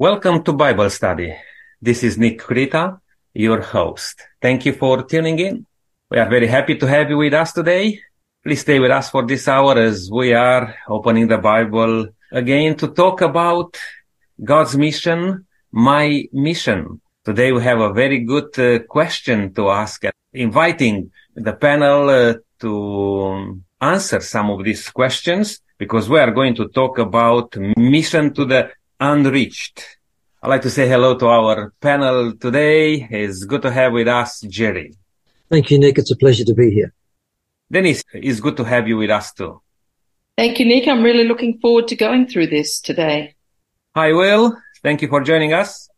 Welcome to Bible study. This is Nick Creta, your host. Thank you for tuning in. We are very happy to have you with us today. Please stay with us for this hour as we are opening the Bible again to talk about God's mission, my mission. Today we have a very good uh, question to ask, inviting the panel uh, to answer some of these questions because we are going to talk about mission to the unreached. I'd like to say hello to our panel today. It's good to have with us Jerry. Thank you, Nick. It's a pleasure to be here. Dennis, it's good to have you with us too. Thank you, Nick. I'm really looking forward to going through this today. Hi, Will. Thank you for joining us.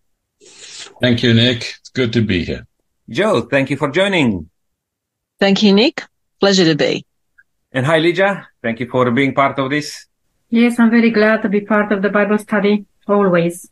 Thank you, Nick. It's good to be here. Joe, thank you for joining. Thank you, Nick. Pleasure to be. And hi, Lydia. Thank you for being part of this. Yes, I'm very glad to be part of the Bible study always.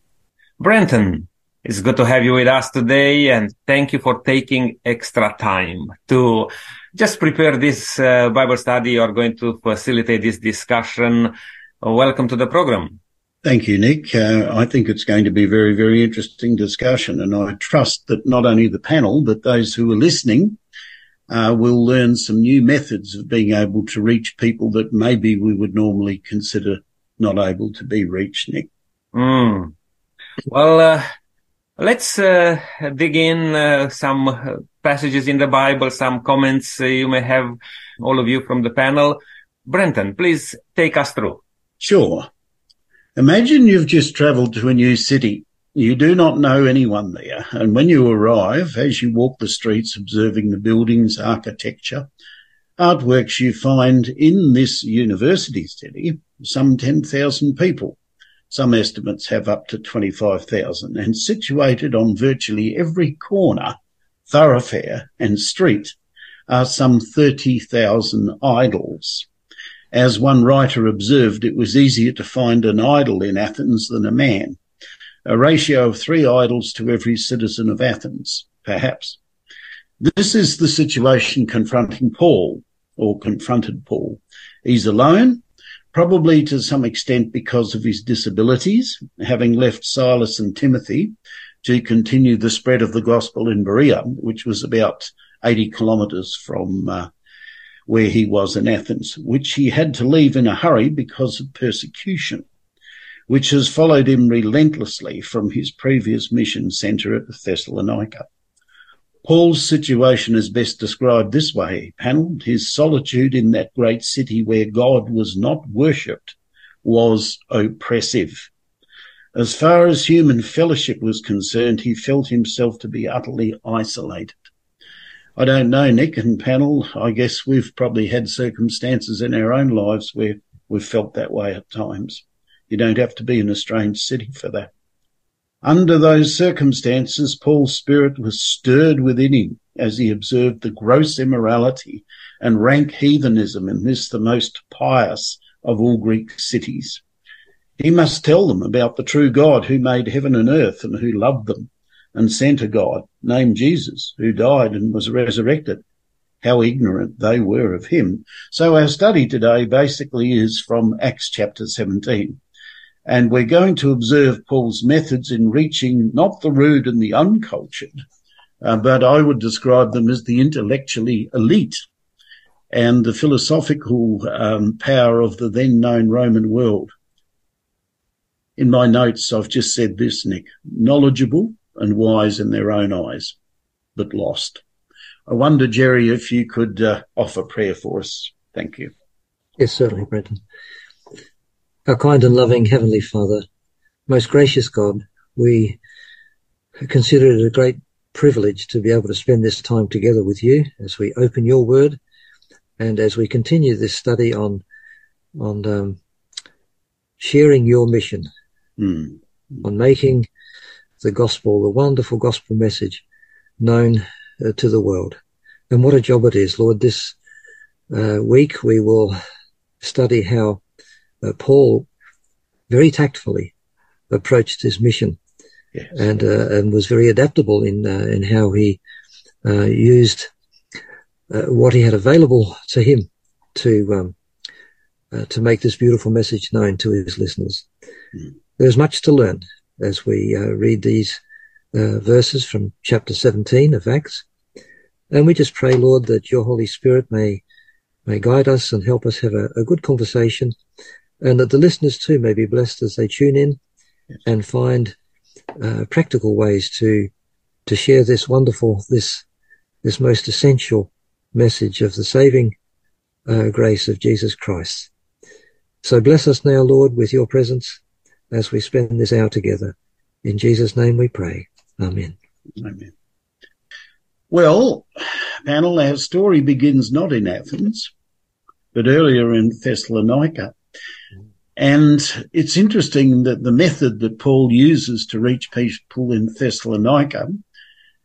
Brenton, it's good to have you with us today and thank you for taking extra time to just prepare this uh, Bible study. You're going to facilitate this discussion. welcome to the program. Thank you, Nick. Uh, I think it's going to be a very, very interesting discussion. And I trust that not only the panel, but those who are listening uh, will learn some new methods of being able to reach people that maybe we would normally consider not able to be reached, Nick. Mm. Well, uh, let's uh, dig in uh, some passages in the Bible, some comments uh, you may have, all of you from the panel. Brenton, please take us through. Sure. Imagine you've just traveled to a new city. You do not know anyone there. And when you arrive, as you walk the streets observing the buildings, architecture, artworks, you find in this university city some 10,000 people. Some estimates have up to 25,000 and situated on virtually every corner, thoroughfare and street are some 30,000 idols. As one writer observed, it was easier to find an idol in Athens than a man. A ratio of three idols to every citizen of Athens, perhaps. This is the situation confronting Paul, or confronted Paul. He's alone, probably to some extent because of his disabilities, having left Silas and Timothy to continue the spread of the gospel in Berea, which was about 80 kilometers from uh, where he was in Athens, which he had to leave in a hurry because of persecution, which has followed him relentlessly from his previous mission center at Thessalonica. Paul's situation is best described this way, panel. His solitude in that great city where God was not worshipped was oppressive. As far as human fellowship was concerned, he felt himself to be utterly isolated. I don't know, Nick and panel. I guess we've probably had circumstances in our own lives where we've felt that way at times. You don't have to be in a strange city for that. Under those circumstances, Paul's spirit was stirred within him as he observed the gross immorality and rank heathenism in this, the most pious of all Greek cities. He must tell them about the true God who made heaven and earth and who loved them and sent a God named Jesus who died and was resurrected. How ignorant they were of him. So our study today basically is from Acts chapter 17. And we're going to observe Paul's methods in reaching not the rude and the uncultured, uh, but I would describe them as the intellectually elite and the philosophical um, power of the then known Roman world. In my notes, I've just said this, Nick, knowledgeable, and wise in their own eyes, but lost. I wonder, Jerry, if you could uh, offer prayer for us. Thank you. Yes, certainly, Brenton. Our kind and loving Heavenly Father, most gracious God, we consider it a great privilege to be able to spend this time together with you as we open your word and as we continue this study on on um, sharing your mission, mm. on making the gospel, the wonderful gospel message known uh, to the world. And what a job it is, Lord. This uh, week we will study how uh, Paul very tactfully approached his mission yes. and, uh, and was very adaptable in, uh, in how he uh, used what he had available to him to, um, to make this beautiful message known to his listeners. Mm. There's much to learn as we uh, read these uh, verses from chapter 17 of Acts. And we just pray, Lord, that your Holy Spirit may may guide us and help us have a, a good conversation, and that the listeners too may be blessed as they tune in and find uh, practical ways to to share this wonderful, this this most essential message of the saving uh, grace of Jesus Christ. So bless us now, Lord, with your presence as we spend this hour together. In Jesus' name we pray. Amen. Amen. Well, panel, our story begins not in Athens, but earlier in Thessalonica. And it's interesting that the method that Paul uses to reach people in Thessalonica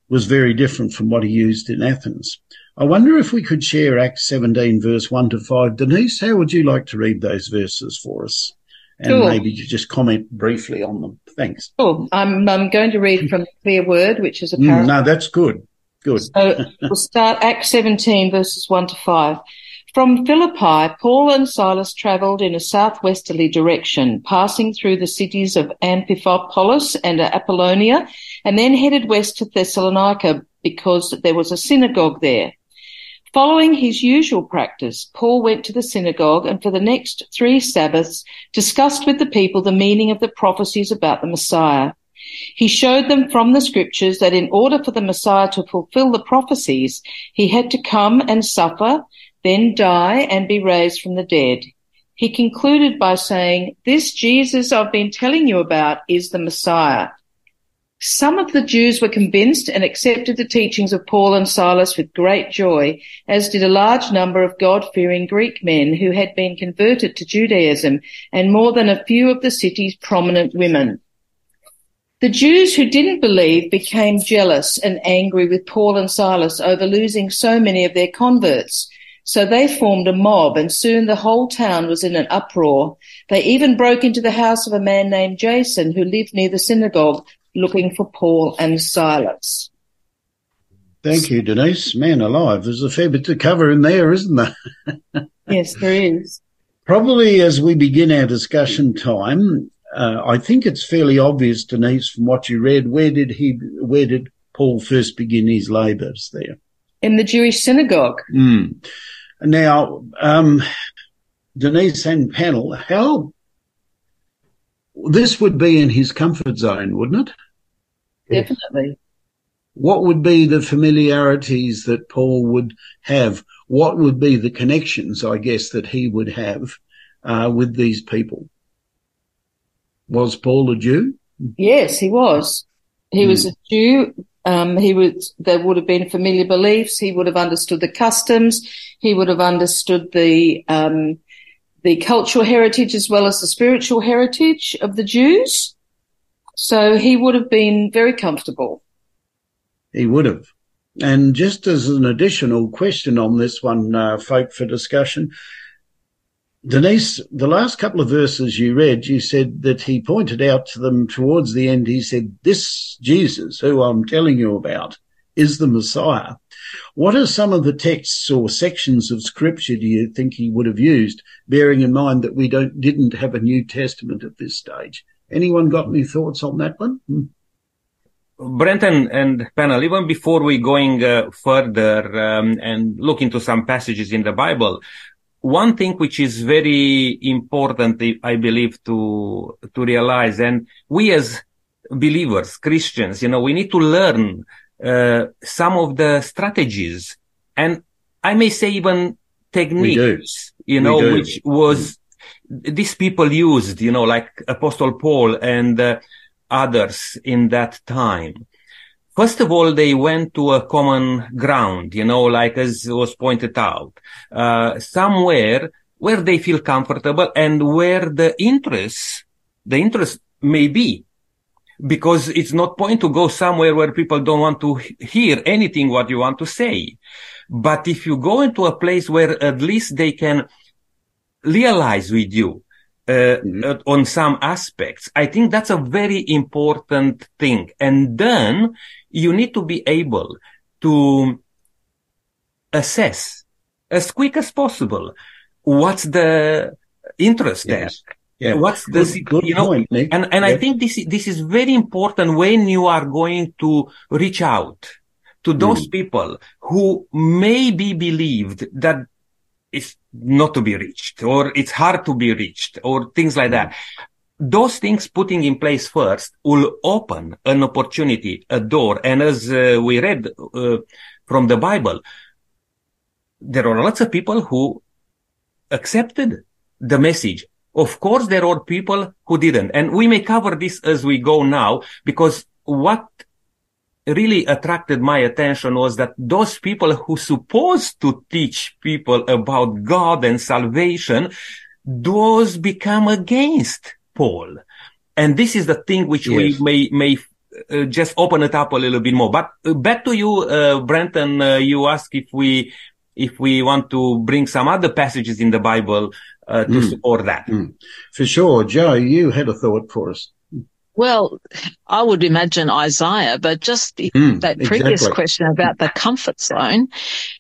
was very different from what he used in Athens. I wonder if we could share Acts 17 verse 1 to 5. Denise, how would you like to read those verses for us? And Sure. maybe you just comment briefly on them. Thanks. Oh, I'm, I'm going to read from the clear word, which is a Mm, no, that's good. Good. So we'll start Acts 17 verses 1 to 5. From Philippi, Paul and Silas travelled in a southwesterly direction, passing through the cities of Amphipolis and Apollonia, and then headed west to Thessalonica because there was a synagogue there. Following his usual practice, Paul went to the synagogue and for the next three Sabbaths discussed with the people the meaning of the prophecies about the Messiah. He showed them from the scriptures that in order for the Messiah to fulfill the prophecies, he had to come and suffer, then die and be raised from the dead. He concluded by saying, this Jesus I've been telling you about is the Messiah. Some of the Jews were convinced and accepted the teachings of Paul and Silas with great joy, as did a large number of God-fearing Greek men who had been converted to Judaism and more than a few of the city's prominent women. The Jews who didn't believe became jealous and angry with Paul and Silas over losing so many of their converts. So they formed a mob and soon the whole town was in an uproar. They even broke into the house of a man named Jason who lived near the synagogue looking for Paul and Silas. Thank you, Denise. Man alive, there's a fair bit to cover in there, isn't there? Yes, there is. Probably as we begin our discussion time, uh, I think it's fairly obvious, Denise, from what you read, where did he, where did Paul first begin his labours there? In the Jewish synagogue. Mm. Now, um, Denise and panel, how this would be in his comfort zone, wouldn't it? Definitely. What would be the familiarities that Paul would have? What would be the connections, I guess, that he would have uh, with these people? Was Paul a Jew? Yes, he was. He was a Jew. Um, he was, there would have been familiar beliefs. He would have understood the customs. He would have understood the, um, the cultural heritage as well as the spiritual heritage of the Jews. So he would have been very comfortable. He would have. And just as an additional question on this one, uh, folk for discussion, Denise, the last couple of verses you read, you said that he pointed out to them towards the end, he said, this Jesus who I'm telling you about is the Messiah. What are some of the texts or sections of scripture do you think he would have used, bearing in mind that we don't, didn't have a New Testament at this stage? Anyone got any thoughts on that one? Hmm. Brenton and panel, even before we going uh, further um, and look into some passages in the Bible, one thing which is very important, I believe, to to realize, and we as believers, Christians, you know, we need to learn uh, some of the strategies, and I may say even techniques, you know, which was these people used, you know, like Apostle Paul and uh, others in that time. First of all, they went to a common ground, you know, like as was pointed out, uh, somewhere where they feel comfortable and where the interest, the interest may be. Because it's not point to go somewhere where people don't want to hear anything what you want to say. But if you go into a place where at least they can realize with you, uh, uh, on some aspects. I think that's a very important thing. And then you need to be able to assess as quick as possible what's the interest Yes. Yeah. What's the good, good you know, point, Nick. and and I think this this is very important when you are going to reach out to those people who may be believed that it's not to be reached or it's hard to be reached or things like that. Those things putting in place first will open an opportunity, a door. And as uh, we read uh, from the Bible, there are lots of people who accepted the message. Of course, there are people who didn't. And we may cover this as we go now because what really attracted my attention was that those people who supposed to teach people about God and salvation, those become against Paul. And this is the thing which Yes. we may, may uh, just open it up a little bit more. But uh, back to you, uh, Brenton, uh, you ask if we, if we want to bring some other passages in the Bible uh, to Mm. support that. For sure. Joe, you had a thought for us. Well, I would imagine Isaiah, but just Mm, that previous exactly. question about the comfort zone,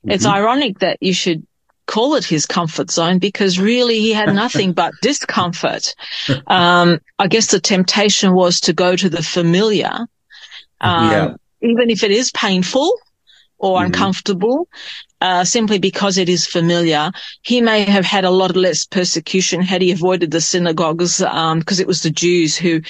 it's Mhm. ironic that you should call it his comfort zone because really he had nothing but discomfort. Um, I guess the temptation was to go to the familiar. Um, Yeah. even if it is painful or Mhm. uncomfortable, uh, simply because it is familiar. He may have had a lot less persecution had he avoided the synagogues, um, because it was the Jews who,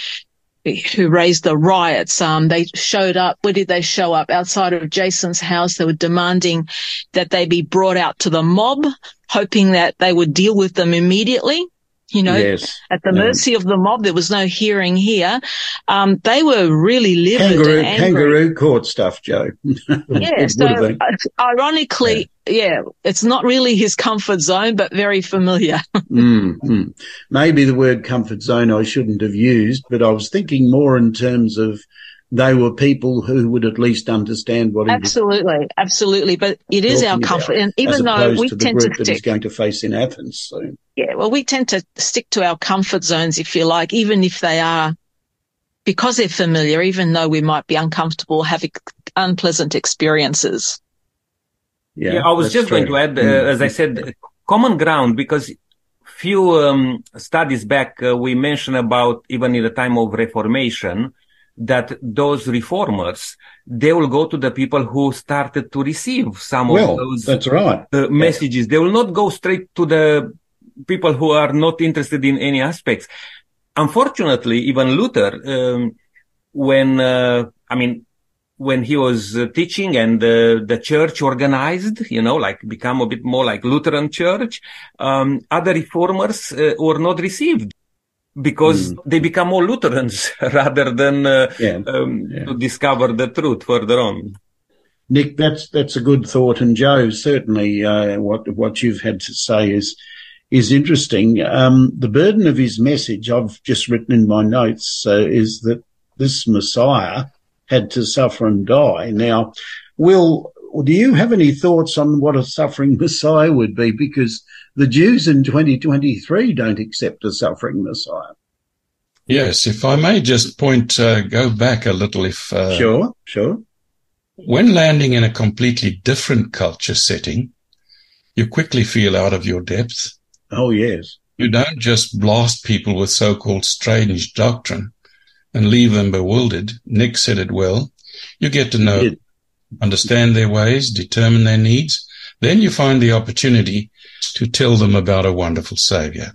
who raised the riots. Um, they showed up. Where did they show up? Outside of Jason's house. They were demanding that they be brought out to the mob, hoping that they would deal with them immediately. You know, yes. at the Yeah. mercy of the mob. There was no hearing here. Um, they were really livid Kangaroo, and angry. kangaroo court stuff, Joe. Yeah, so would have been. uh, ironically, yeah. It's not really his comfort zone, but very familiar. Mm, mm. Maybe the word comfort zone I shouldn't have used, but I was thinking more in terms of they were people who would at least understand what absolutely, absolutely. But it is our talking about, comfort, and even though we to the tend to group that he's stick, going to face in Athens soon. yeah, well, we tend to stick to our comfort zones, if you like, even if they are because they're familiar, even though we might be uncomfortable, having unpleasant experiences. Yeah, Yeah, I was just going to add, uh, Mm. as I said, common ground because few um, studies back uh, we mentioned about even in the time of Reformation that those reformers they will go to the people who started to receive some of Well, those that's right. uh, messages. They will not go straight to the people who are not interested in any aspects. Unfortunately, even Luther, um, when uh, I mean, when he was uh, teaching and uh, the church organized, you know, like become a bit more like Lutheran church, um, other reformers uh, were not received because they become more Lutherans rather than uh, Yeah. um, Yeah. to discover the truth further on. Nick, that's that's a good thought, and Joe, certainly uh, what what you've had to say is is interesting. Um, the burden of his message, I've just written in my notes, uh, is that this Messiah had to suffer and die. Now, Will, do you have any thoughts on what a suffering Messiah would be? Because the Jews in 2023 don't accept a suffering Messiah. Yes, if I may just point, uh, go back a little, if uh, Sure, sure. when landing in a completely different culture setting, you quickly feel out of your depth. Oh, yes. You don't just blast people with so-called strange doctrine and leave them bewildered. Nick said it well. You get to know, understand their ways, determine their needs. Then you find the opportunity to tell them about a wonderful savior.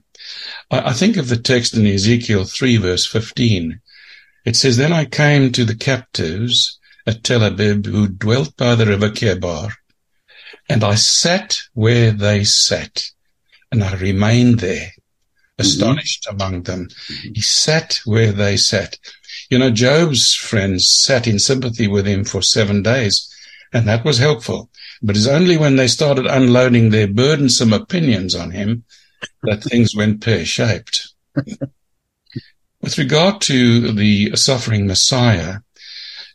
I, I think of the text in Ezekiel 3 verse 15. It says, Then I came to the captives at Tel Abib who dwelt by the river Kebar, and I sat where they sat, and I remained there, astonished among them. He sat where they sat. You know, Job's friends sat in sympathy with him for seven days, and that was helpful. But it's only when they started unloading their burdensome opinions on him that things went pear-shaped. With regard to the suffering Messiah,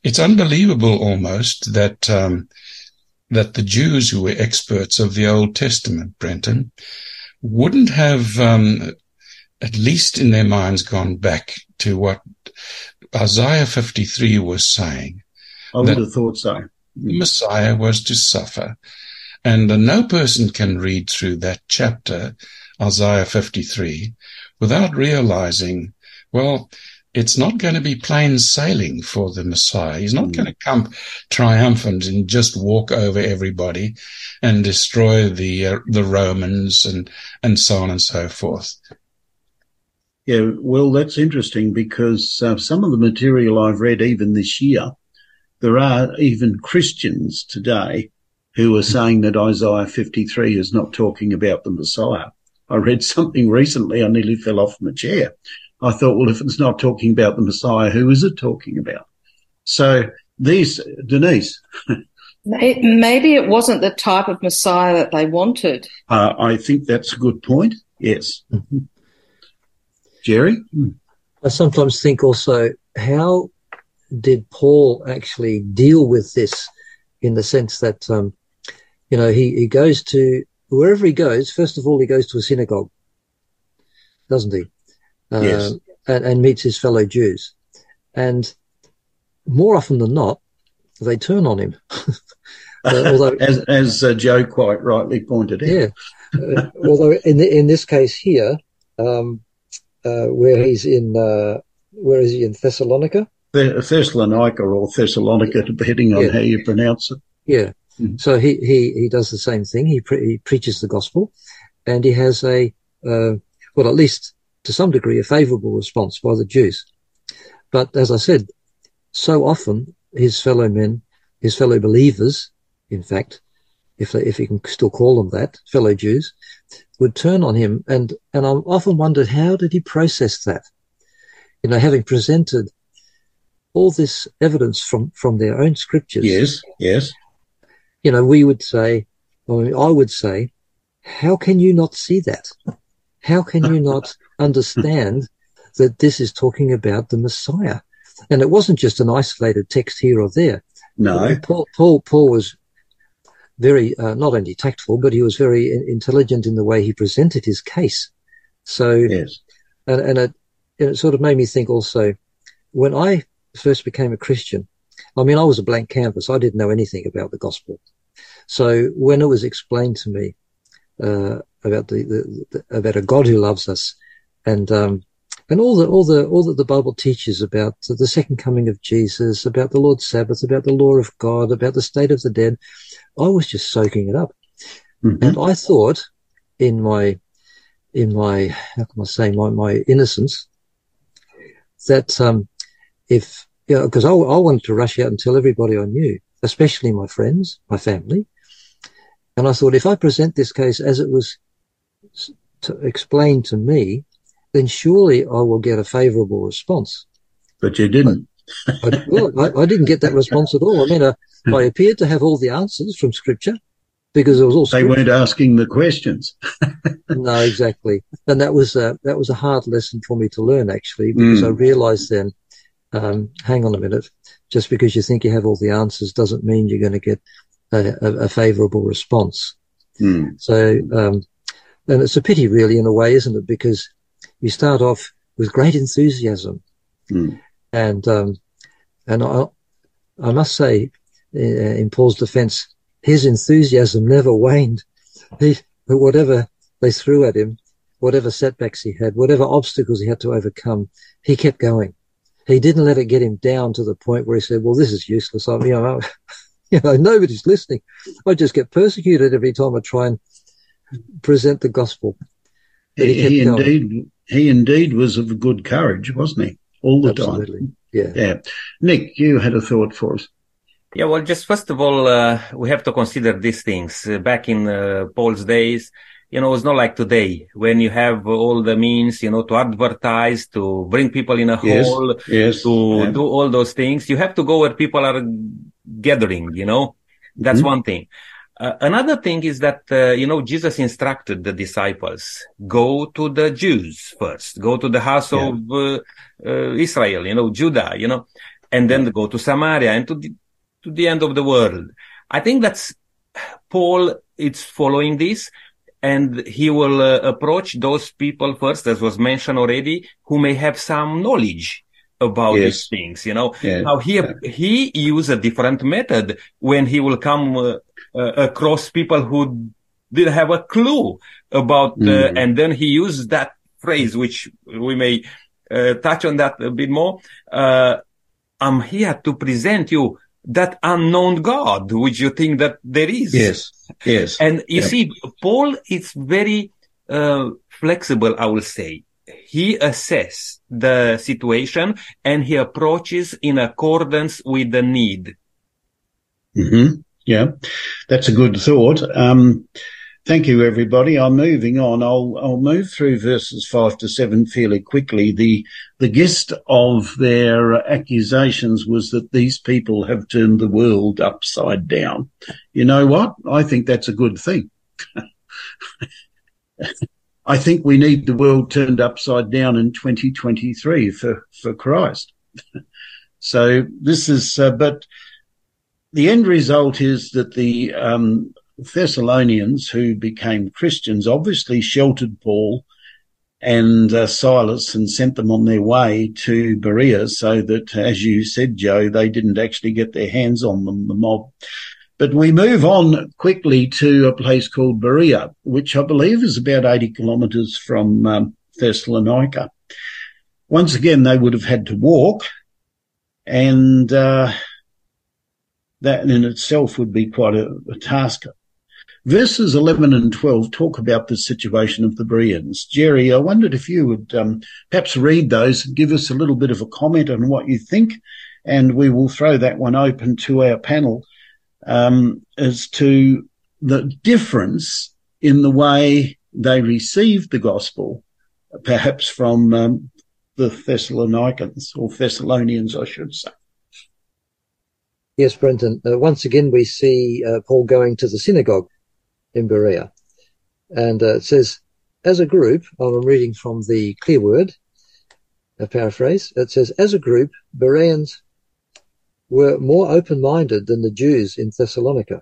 it's unbelievable almost that um, that the Jews who were experts of the Old Testament, Brenton, wouldn't have um, at least in their minds gone back to what Isaiah 53 was saying. I would have thought so. The Messiah was to suffer. And no person can read through that chapter Isaiah 53 without realizing, well, it's not going to be plain sailing for the Messiah. He's not mm. going to come triumphant and just walk over everybody and destroy the uh, the Romans and and so on and so forth. Yeah, well, that's interesting because uh, some of the material I've read even this year, there are even Christians today who are saying that Isaiah 53 is not talking about the Messiah. I read something recently, I nearly fell off my chair. I thought, well, if it's not talking about the Messiah, who is it talking about? So these, Denise. Maybe it wasn't the type of Messiah that they wanted. Uh, I think that's a good point. Yes. Jerry? I sometimes think also, how did Paul actually deal with this in the sense that, um, you know, he, he goes to wherever he goes, first of all, he goes to a synagogue, doesn't he? Uh, yes. And, and, meets his fellow Jews. And more often than not, they turn on him. uh, although, as, as uh, Joe quite rightly pointed out. Yeah. Uh, although in the, in this case here, um, where he's in, uh, where is he in Thessalonica? Thessalonica or Thessalonica, depending on yeah. how you pronounce it. Yeah. Mm-hmm. So he, he, he does the same thing. He, pre- he preaches the gospel and he has a, uh, well, at least to some degree, a favorable response by the Jews. But as I said, so often his fellow men, his fellow believers, in fact, if they, if you can still call them that, fellow Jews, would turn on him. And, and I've often wondered, how did he process that? You know, having presented all this evidence from, from their own scriptures. Yes, yes. You know, we would say, or I would say, how can you not see that? How can you not understand that this is talking about the Messiah? And it wasn't just an isolated text here or there. No. Paul, Paul, Paul was very, uh, not only tactful, but he was very intelligent in the way he presented his case. So, yes. and, and it, and it sort of made me think also, when I first became a Christian, I mean, I was a blank canvas. I didn't know anything about the gospel. So when it was explained to me, uh, about the, the, the, about a God who loves us, and um, and all the all the all that the Bible teaches about the second coming of Jesus, about the Lord's Sabbath, about the law of God, about the state of the dead. I was just soaking it up, mm-hmm. and I thought, in my in my how can I say my my innocence, that um, if you know, because I, I wanted to rush out and tell everybody I knew, especially my friends, my family, and I thought if I present this case as it was to explain to me, then surely I will get a favourable response. But you didn't. I, well, I, I, didn't get that response at all. I mean, uh, I appeared to have all the answers from Scripture because it was all. Scripture. They weren't asking the questions. no, exactly, and that was uh, that was a hard lesson for me to learn actually because mm. I realised then, um, hang on a minute, just because you think you have all the answers doesn't mean you're going to get a, a, a favourable response. Mm. So um, and it's a pity, really, in a way, isn't it? Because you start off with great enthusiasm, mm. and um, and I, I must say, uh, in Paul's defence, his enthusiasm never waned. He, whatever they threw at him, whatever setbacks he had, whatever obstacles he had to overcome, he kept going. He didn't let it get him down to the point where he said, "Well, this is useless. I, you know, you know, nobody's listening. I just get persecuted every time I try and present the gospel. But He, he indeed, he indeed was of good courage, wasn't he? All the Absolutely. time. Yeah. Yeah. Nick, you had a thought for us. Yeah, well, just first of all, uh, we have to consider these things. Uh, back in uh, Paul's days, you know, it's not like today when you have all the means, you know, to advertise, to bring people in a yes, hall, yes, to yeah. do all those things. You have to go where people are gathering, you know, that's mm-hmm. one thing. Uh, another thing is that, uh, you know, Jesus instructed the disciples, go to the Jews first, go to the house yeah. of uh, uh Israel, you know, Judah, you know, and then go to Samaria and to the, to the end of the world. I think that's Paul is following this and he will uh, approach those people first, as was mentioned already, who may have some knowledge about yes. these things, you know. Yeah. Now he, he use a different method when he will come uh, uh, across people who didn't have a clue about, uh, Mm. and then he used that phrase, which we may uh, touch on that a bit more. Uh, I'm here to present you that unknown God, which you think that there is. Yes. Yes. And you Yep. see, Paul is very uh, flexible, I will say. He assesses the situation and he approaches in accordance with the need. hmm Yeah, that's a good thought. Um, thank you, everybody. I'm moving on. I'll I'll move through verses five to seven fairly quickly. The the gist of their accusations was that these people have turned the world upside down. You know what? I think that's a good thing. I think we need the world turned upside down in 2023 for for Christ. so this is, uh, but the end result is that the um, Thessalonians who became Christians obviously sheltered Paul and uh, Silas and sent them on their way to Berea so that, as you said, Joe, they didn't actually get their hands on them, the mob. But we move on quickly to a place called Berea, which I believe is about 80 kilometres from um, Thessalonica. Once again, they would have had to walk and, uh, that in itself would be quite a, a task. Verses 11 and 12 talk about the situation of the Bereans. Jerry, I wondered if you would um, perhaps read those and give us a little bit of a comment on what you think, and we will throw that one open to our panel um, as to the difference in the way they received the gospel, perhaps from um, the Thessalonians or Thessalonians, I should say. Yes, Brenton. Uh, once again, we see uh, Paul going to the synagogue in Berea. And uh, it says, as a group, I'm reading from the clear word, a paraphrase. It says, as a group, Bereans were more open-minded than the Jews in Thessalonica.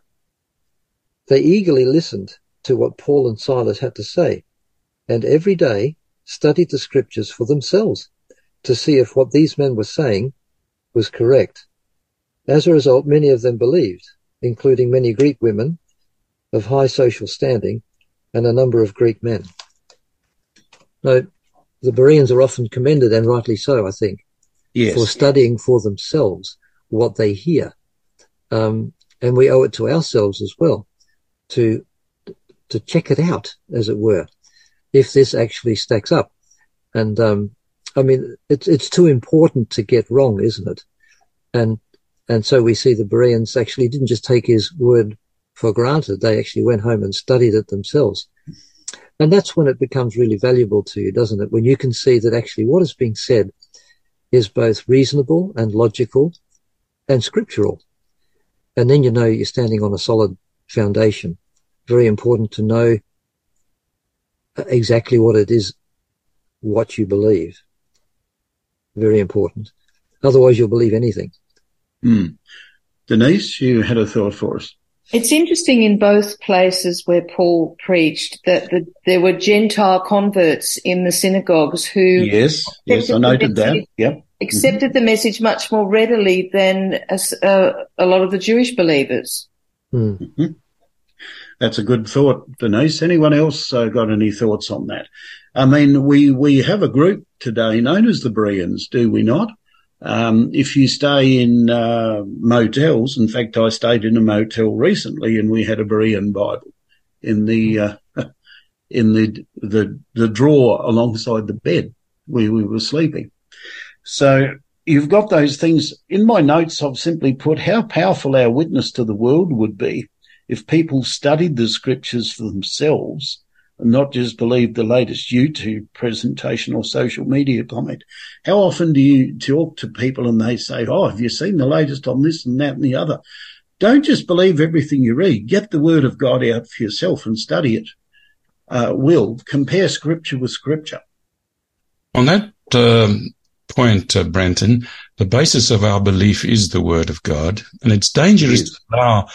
They eagerly listened to what Paul and Silas had to say, and every day studied the scriptures for themselves to see if what these men were saying was correct. As a result, many of them believed, including many Greek women of high social standing and a number of Greek men. Now, the Bereans are often commended, and rightly so, I think, Yes. for studying for themselves what they hear. Um, and we owe it to ourselves as well to, to check it out, as it were, if this actually stacks up. And, um, I mean, it's, it's too important to get wrong, isn't it? And, and so we see the Bereans actually didn't just take his word for granted. They actually went home and studied it themselves. And that's when it becomes really valuable to you, doesn't it? When you can see that actually what is being said is both reasonable and logical and scriptural. And then you know you're standing on a solid foundation. Very important to know exactly what it is, what you believe. Very important. Otherwise you'll believe anything. Hmm. Denise, you had a thought for us. It's interesting in both places where Paul preached that the, there were Gentile converts in the synagogues who Yes, yes, I noted that. Yep. Accepted the message much more readily than a, s- uh, a lot of the Jewish believers. Hmm. That's a good thought, Denise. Anyone else uh, got any thoughts on that? I mean, we, we have a group today known as the Bereans, do we not? Um, if you stay in uh, motels, in fact, I stayed in a motel recently, and we had a Berean Bible in the uh, in the the the drawer alongside the bed where we were sleeping. So you've got those things. In my notes, I've simply put how powerful our witness to the world would be if people studied the scriptures for themselves and not just believed the latest YouTube presentation or social media comment. How often do you talk to people and they say, Oh, have you seen the latest on this and that and the other? Don't just believe everything you read. Get the word of God out for yourself and study it. Uh, will compare scripture with scripture. On that um, point, uh, Brenton, the basis of our belief is the Word of God, and it's dangerous Yes. to allow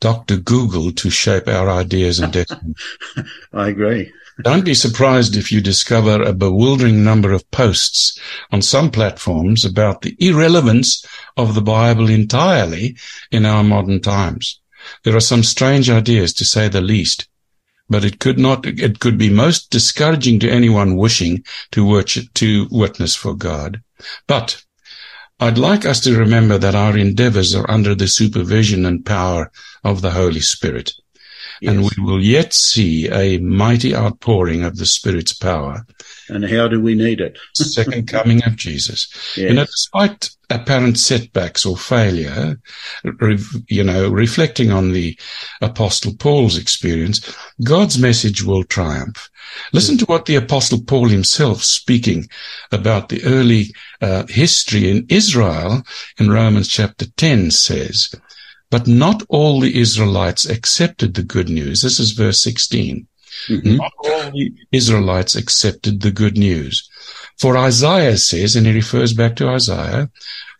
Dr. Google to shape our ideas and destiny. I agree. Don't be surprised if you discover a bewildering number of posts on some platforms about the irrelevance of the Bible entirely in our modern times. There are some strange ideas, to say the least. But it could not, it could be most discouraging to anyone wishing to work, to witness for God. But I'd like us to remember that our endeavors are under the supervision and power of the Holy Spirit. Yes. And we will yet see a mighty outpouring of the Spirit's power. And how do we need it? Second coming of Jesus. Yes. You know, despite apparent setbacks or failure, re- you know, reflecting on the Apostle Paul's experience, God's message will triumph. Listen to what the Apostle Paul himself speaking about the early uh, history in Israel in Romans chapter 10 says. But not all the Israelites accepted the good news. This is verse 16. Mhm. Not all the Israelites accepted the good news. For Isaiah says, and he refers back to Isaiah,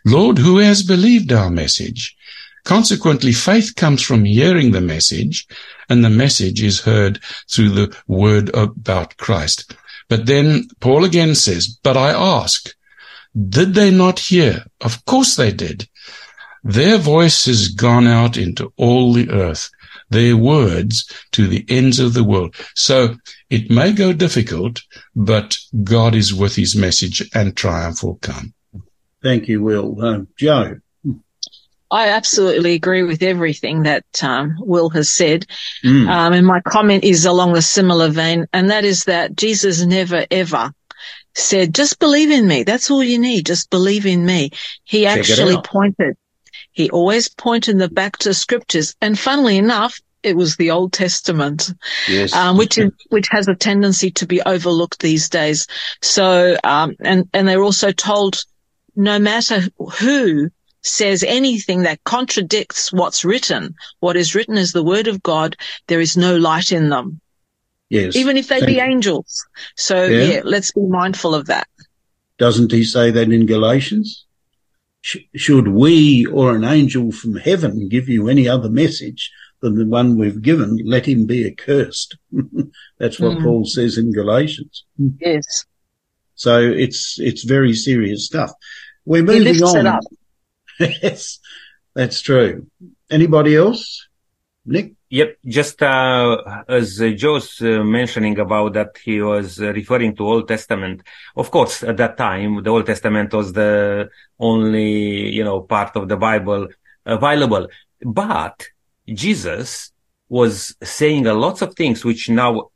Lord, who has believed our message? Consequently, faith comes from hearing the message, and the message is heard through the word about Christ. But then Paul again says, But I ask, did they not hear? Of course they did. Their voice has gone out into all the earth, their words to the ends of the world. So it may go difficult, but God is with his message and triumph will come. Thank you, Will. Uh, Joe. I absolutely agree with everything that um, Will has said. Mm. Um, and my comment is along the similar vein, and that is that Jesus never ever said, just believe in me. That's all you need. Just believe in me. He Check actually pointed. He always pointed the back to scriptures. And funnily enough, it was the Old Testament, yes. um, which is, which has a tendency to be overlooked these days. So, um, and, and they're also told no matter who says anything that contradicts what's written, what is written is the word of God, there is no light in them yes. even if they Thank be you. angels. So Yeah. yeah. let's be mindful of that. Doesn't he say that in Galatians? Sh- should we or an angel from heaven give you any other message than the one we've given, let him be accursed. That's what Mm. Paul says in Galatians. Yes. So it's, it's very serious stuff. We're moving on. yes, that's true. Anybody else? Nick? Yep, just uh, as Joe's uh, mentioning about that, he was uh, referring to Old Testament. Of course, at that time, the Old Testament was the only, you know, part of the Bible available. But Jesus was saying a lots of things which now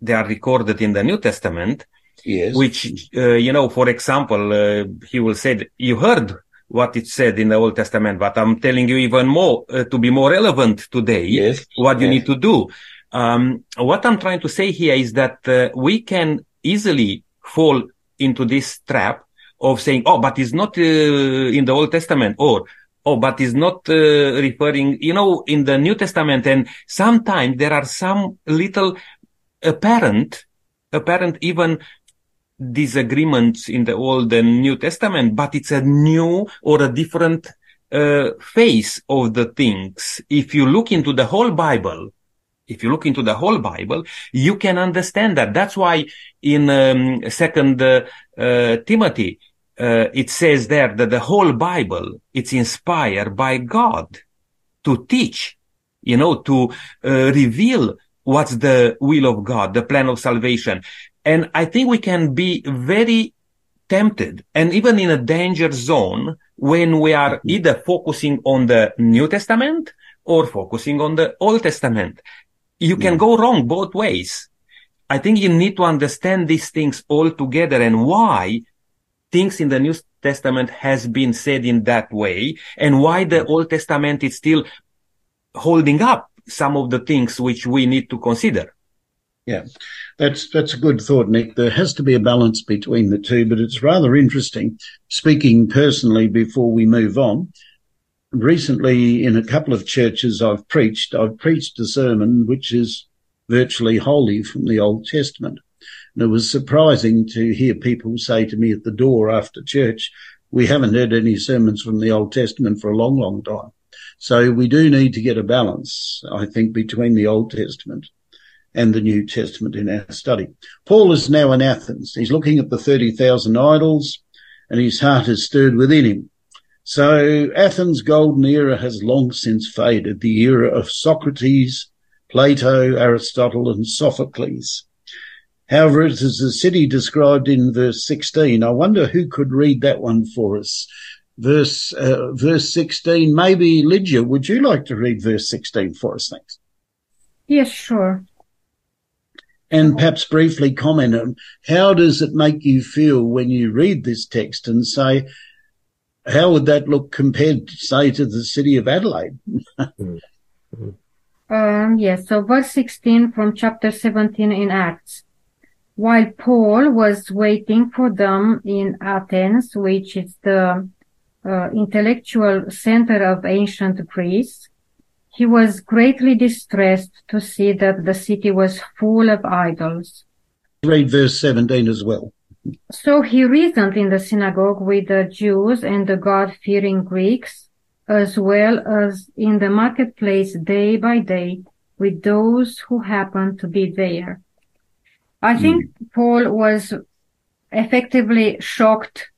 they are recorded in the New Testament, Yes. which, uh, you know, for example, uh, he will say, you heard what it said in the Old Testament, but I'm telling you even more uh, to be more relevant today Yes. what you Yes. need to do. Um, what I'm trying to say here is that uh, we can easily fall into this trap of saying, "Oh, but it's not uh, in the Old Testament," or "Oh, but it's not uh, referring," you know, in the New Testament. And sometimes there are some little apparent, apparent even disagreements in the Old and New Testament, but it's a new or a different uh, face of the things. If you look into the whole Bible, if you look into the whole Bible, you can understand that. That's why in um, Second uh, uh, Timothy, it says there that the whole Bible it's inspired by God to teach, you know, to uh, reveal what's the will of God, the plan of salvation. And I think we can be very tempted and even in a danger zone when we are mm-hmm. either focusing on the New Testament or focusing on the Old Testament. You can mm-hmm. go wrong both ways. I think you need to understand these things all together and why things in the New Testament has been said in that way and why the mm-hmm. Old Testament is still holding up some of the things which we need to consider. Yeah, that's that's a good thought, Nick. There has to be a balance between the two, but it's rather interesting. Speaking personally, before we move on, recently in a couple of churches I've preached, I've preached a sermon which is virtually wholly from the Old Testament. And it was surprising to hear people say to me at the door after church, we haven't heard any sermons from the Old Testament for a long, long time. So we do need to get a balance, I think, between the Old Testament and the New Testament in our study. Paul is now in Athens. He's looking at the 30,000 idols and his heart is stirred within him. So Athens' golden era has long since faded. The era of Socrates Plato, Aristotle, and Sophocles. However, it is a city described in verse 16. I wonder who could read that one for us. Verse, uh, verse 16, maybe Lydia, would you like to read verse 16 for us? Thanks. Yes, sure. And perhaps briefly comment on how does it make you feel when you read this text and say, how would that look compared, say, to the city of Adelaide? Um, yes, so verse 16 from chapter 17 in Acts. While Paul was waiting for them in Athens, which is the uh, intellectual center of ancient Greece, he was greatly distressed to see that the city was full of idols. Read verse 17 as well. So he reasoned in the synagogue with the Jews and the God-fearing Greeks, as well as in the marketplace day by day with those who happened to be there. I hmm. think Paul was effectively shocked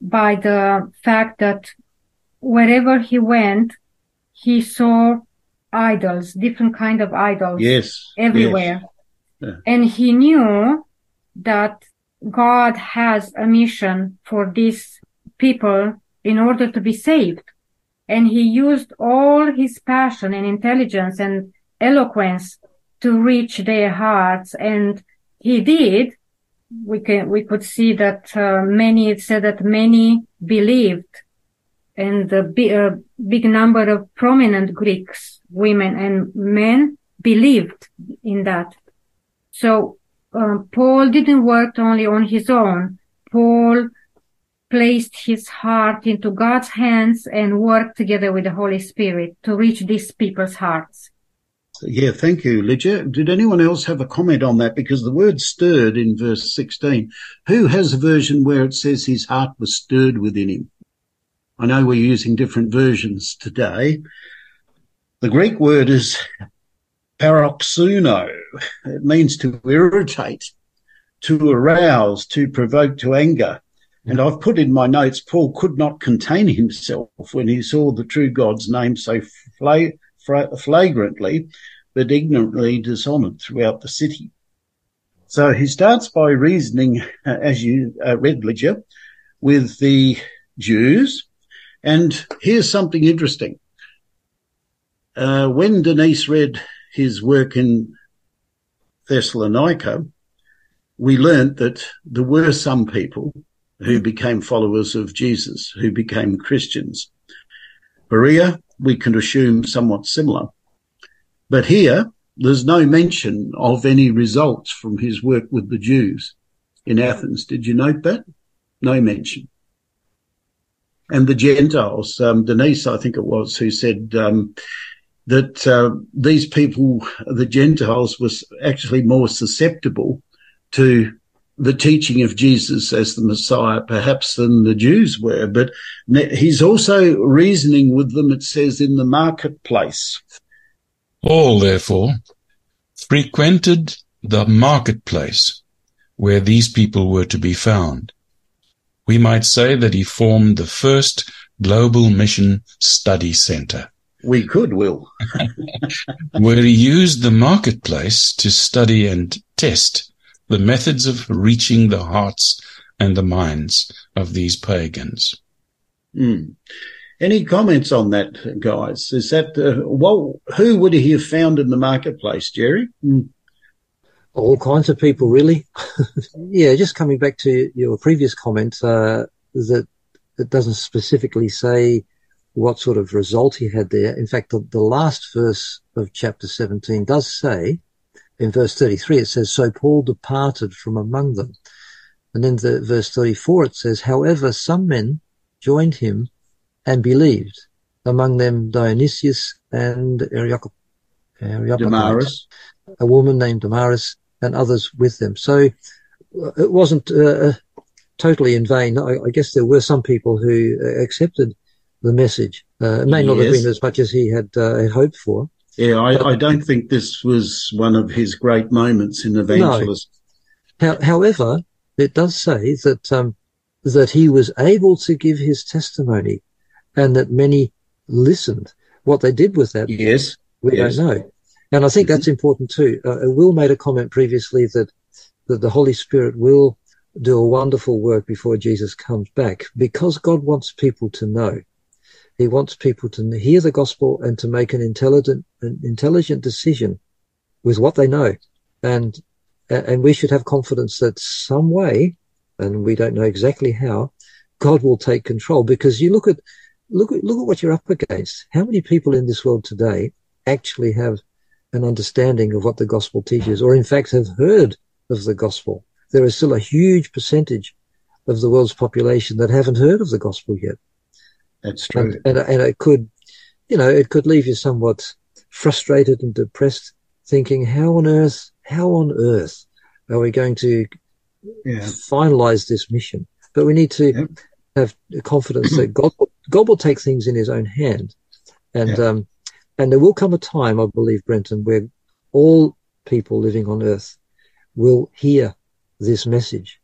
by the fact that wherever he went, he saw idols, different kind of idols Yes. everywhere. Yeah. And he knew that God has a mission for these people in order to be saved. And he used all his passion and intelligence and eloquence to reach their hearts. And he did. We can, we could see that uh, many, it said that many believed and a big, a big number of prominent Greeks, women and men believed in that. So uh, Paul didn't work only on his own. Paul placed his heart into God's hands and worked together with the Holy Spirit to reach these people's hearts. Yeah, thank you, Lydia. Did anyone else have a comment on that? Because the word stirred in verse 16. Who has a version where it says his heart was stirred within him? I know we're using different versions today. The Greek word is paroxuno. It means to irritate, to arouse, to provoke to anger. And I've put in my notes, Paul could not contain himself when he saw the true God's name so fla- fra- flagrantly, but ignorantly dishonored throughout the city. So he starts by reasoning, uh, as you uh, read, Lydia, with the Jews. And here's something interesting. Uh, when Denise read his work in Thessalonica, we learnt that there were some people who became followers of Jesus, who became Christians. Berea, we can assume somewhat similar. But here, there's no mention of any results from his work with the Jews in Athens. Did you note that? No mention. And the Gentiles, um, Denise, I think it was, who said um, that uh, these people, the Gentiles, was actually more susceptible to the teaching of Jesus as the Messiah, perhaps than the Jews were. But he's also reasoning with them, it says, in the marketplace. Paul, therefore, frequented the marketplace where these people were to be found. We might say that he formed the first global mission study center, We could, Will. where he used the marketplace to study and test the methods of reaching the hearts and the minds of these pagans. Hmm. Any comments on that, guys? Is that, uh, well, who would he have found in the marketplace, Jerry? Hmm. all kinds of people, really. yeah, just coming back to your previous comment, uh, that it doesn't specifically say what sort of result he had there. In fact, the, the last verse of chapter 17 does say, in verse 33, it says, So Paul departed from among them. And then the verse 34, it says, However, some men joined him and believed, among them Dionysius and Areop- Damaris. a woman named Damaris and others with them. So uh, it wasn't uh, totally in vain. I, I guess there were some people who uh, accepted the message. Uh, it may not have been as much as he had, uh, had hoped for. Yeah, I, I don't think this was one of his great moments in evangelism. How, however, it does say that um, that he was able to give his testimony, and that many listened. What they did with that, Yes. we Yes. don't know. And I think that's important too. Uh, Will made a comment previously that, that the Holy Spirit will do a wonderful work before Jesus comes back because God wants people to know. He wants people to hear the gospel and to make an intelligent, an intelligent decision with what they know. And, and we should have confidence that some way, and we don't know exactly how, God will take control because you look at, look at, look at what you're up against. How many people in this world today actually have an understanding of what the gospel teaches or in fact have heard of the gospel? There is still a huge percentage of the world's population that haven't heard of the gospel yet. That's true. And, and, and it could, you know, it could leave you somewhat frustrated and depressed thinking, how on earth, how on earth are we going to Yeah. finalize this mission? But we need to Yep. have confidence that God, will- God will take things in his own hand. And, Yeah. um, and there will come a time, I believe, Brenton, where all people living on earth will hear this message.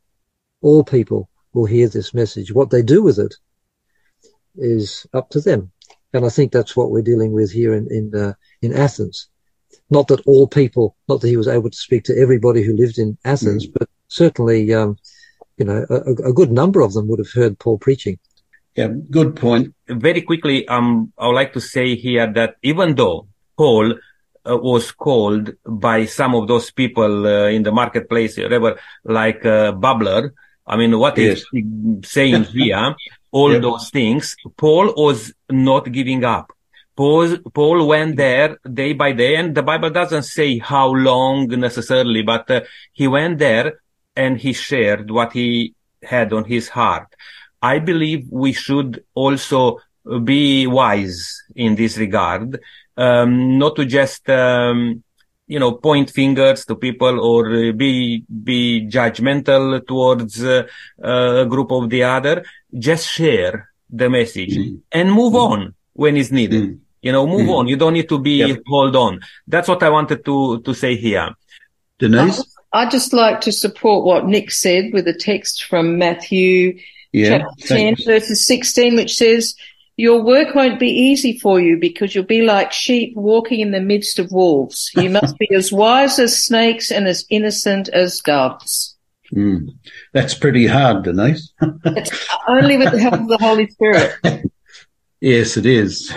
All people will hear this message. What they do with it is up to them. And I think that's what we're dealing with here in, in, uh, in Athens. Not that all people, not that he was able to speak to everybody who lived in Athens, but certainly, um, you know, a, a good number of them would have heard Paul preaching. Yeah, good point. very quickly, um, I would like to say here that even though Paul uh, was called by some of those people uh, in the marketplace, whatever, like uh, bubbler, I mean, what is Yes. he saying here? All Yep. those things. Paul was not giving up. Paul, Paul went there day by day, and the Bible doesn't say how long necessarily, but uh, he went there and he shared what he had on his heart. I believe we should also be wise in this regard, um, not to just, um, you know, point fingers to people or be, be judgmental towards uh, a group of the other. Just share the message Mm. and move on when it's needed. Mm. You know, move Mm. on. You don't need to be Yep. hold on. That's what I wanted to, to say here. Denise? I'd just like to support what Nick said with a text from Matthew Yeah. chapter 10 thanks. verses 16, which says, your work won't be easy for you because you'll be like sheep walking in the midst of wolves. You must be as wise as snakes and as innocent as doves. Mm. That's pretty hard, Denise. it's Only with the help of the Holy Spirit. Yes, it is.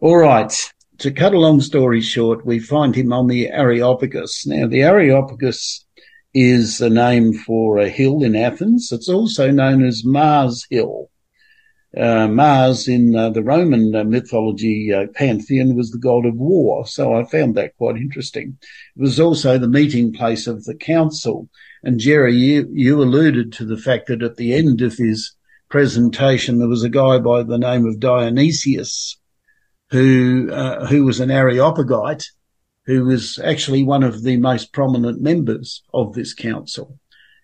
All right. To cut a long story short, we find him on the Areopagus. Now, the Areopagus is a name for a hill in Athens. It's also known as Mars Hill. Uh, Mars in uh, the Roman uh, mythology uh, pantheon was the god of war, so I found that quite interesting. It was also the meeting place of the council. And Jerry, you, you alluded to the fact that at the end of his presentation, there was a guy by the name of Dionysius who, uh, who was an Areopagite who was actually one of the most prominent members of this council.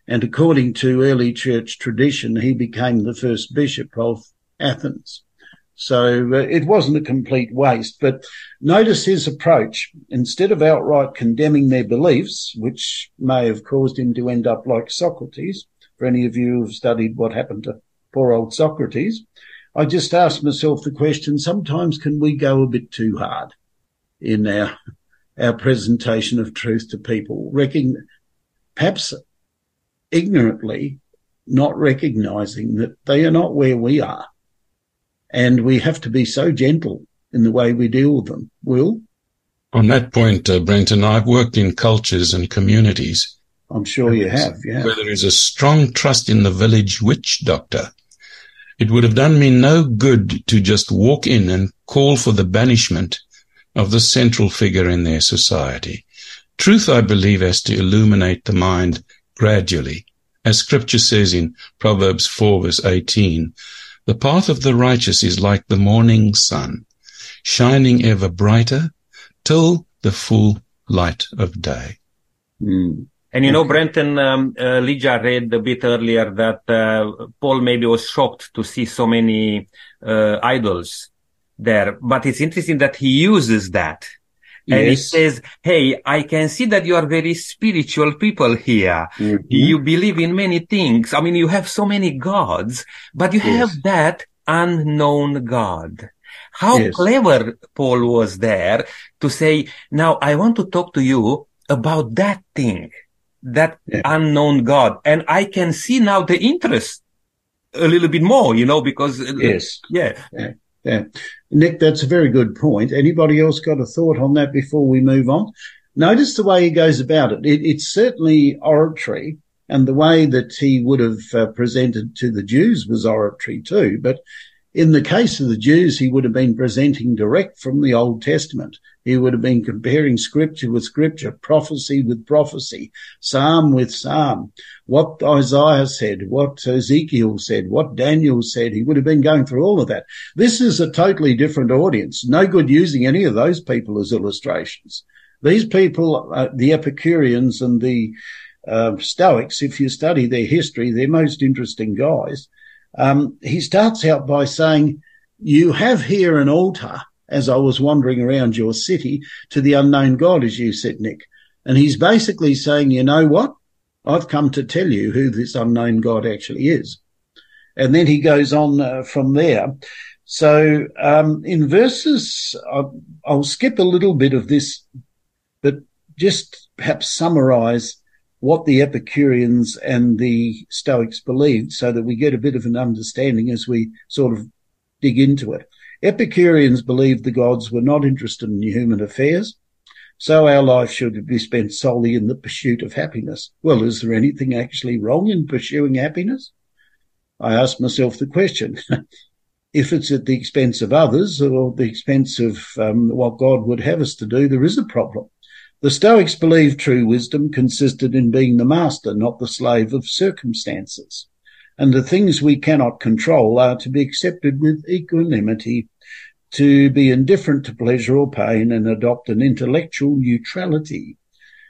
And according to early church tradition, he became the first bishop of Athens. So uh, it wasn't a complete waste, but notice his approach. Instead of outright condemning their beliefs, which may have caused him to end up like Socrates, for any of you who have studied what happened to poor old Socrates, I just asked myself the question, sometimes can we go a bit too hard in our, our presentation of truth to people, perhaps ignorantly not recognizing that they are not where we are. And we have to be so gentle in the way we deal with them. Will, On that point, uh, Brenton, I've worked in cultures and communities I'm sure you have, yeah. where there is a strong trust in the village witch doctor. It would have done me no good to just walk in and call for the banishment of the central figure in their society. Truth, I believe, has to illuminate the mind gradually. As scripture says in Proverbs 4 verse 18, the path of the righteous is like the morning sun, shining ever brighter till the full light of day. Mm. And you know. Brenton, um, uh, Lydia read a bit earlier that uh, Paul maybe was shocked to see so many uh, idols there. But it's interesting that he uses that. And he says, hey, I can see that you are very spiritual people here. Mhm. You believe in many things. I mean, you have so many gods, but you Yes. have that unknown God. How Yes. clever Paul was there to say, now I want to talk to you about that thing, that Yeah. unknown God. And I can see now the interest a little bit more, you know, because, uh, Yes. yeah. Yeah. Nick, that's a very good point. Anybody else got a thought on that before we move on? Notice the way he goes about it. it it's certainly oratory and the way that he would have uh, presented to the Jews was oratory too. But in the case of the Jews, he would have been presenting direct from the Old Testament. He would have been comparing scripture with scripture, prophecy with prophecy, psalm with psalm, what Isaiah said, what Ezekiel said, what Daniel said. He would have been going through all of that. This is a totally different audience. No good using any of those people as illustrations. These people, uh, the Epicureans and the uh, Stoics, if you study their history, they're most interesting guys. Um, he starts out by saying, you have here an altar as I was wandering around your city to the unknown God, as you said, Nick. And he's basically saying, you know what? I've come to tell you who this unknown God actually is. And then he goes on uh, from there. So um, in verses, I'll, I'll skip a little bit of this, but just perhaps summarize what the Epicureans and the Stoics believed so that we get a bit of an understanding as we sort of dig into it. Epicureans believed the gods were not interested in human affairs, so our life should be spent solely in the pursuit of happiness. Well, is there anything actually wrong in pursuing happiness? I ask myself the question. if it's at the expense of others or the expense of um, what God would have us to do, there is a problem. The Stoics believed true wisdom consisted in being the master, not the slave of circumstances. And the things we cannot control are to be accepted with equanimity, to be indifferent to pleasure or pain and adopt an intellectual neutrality.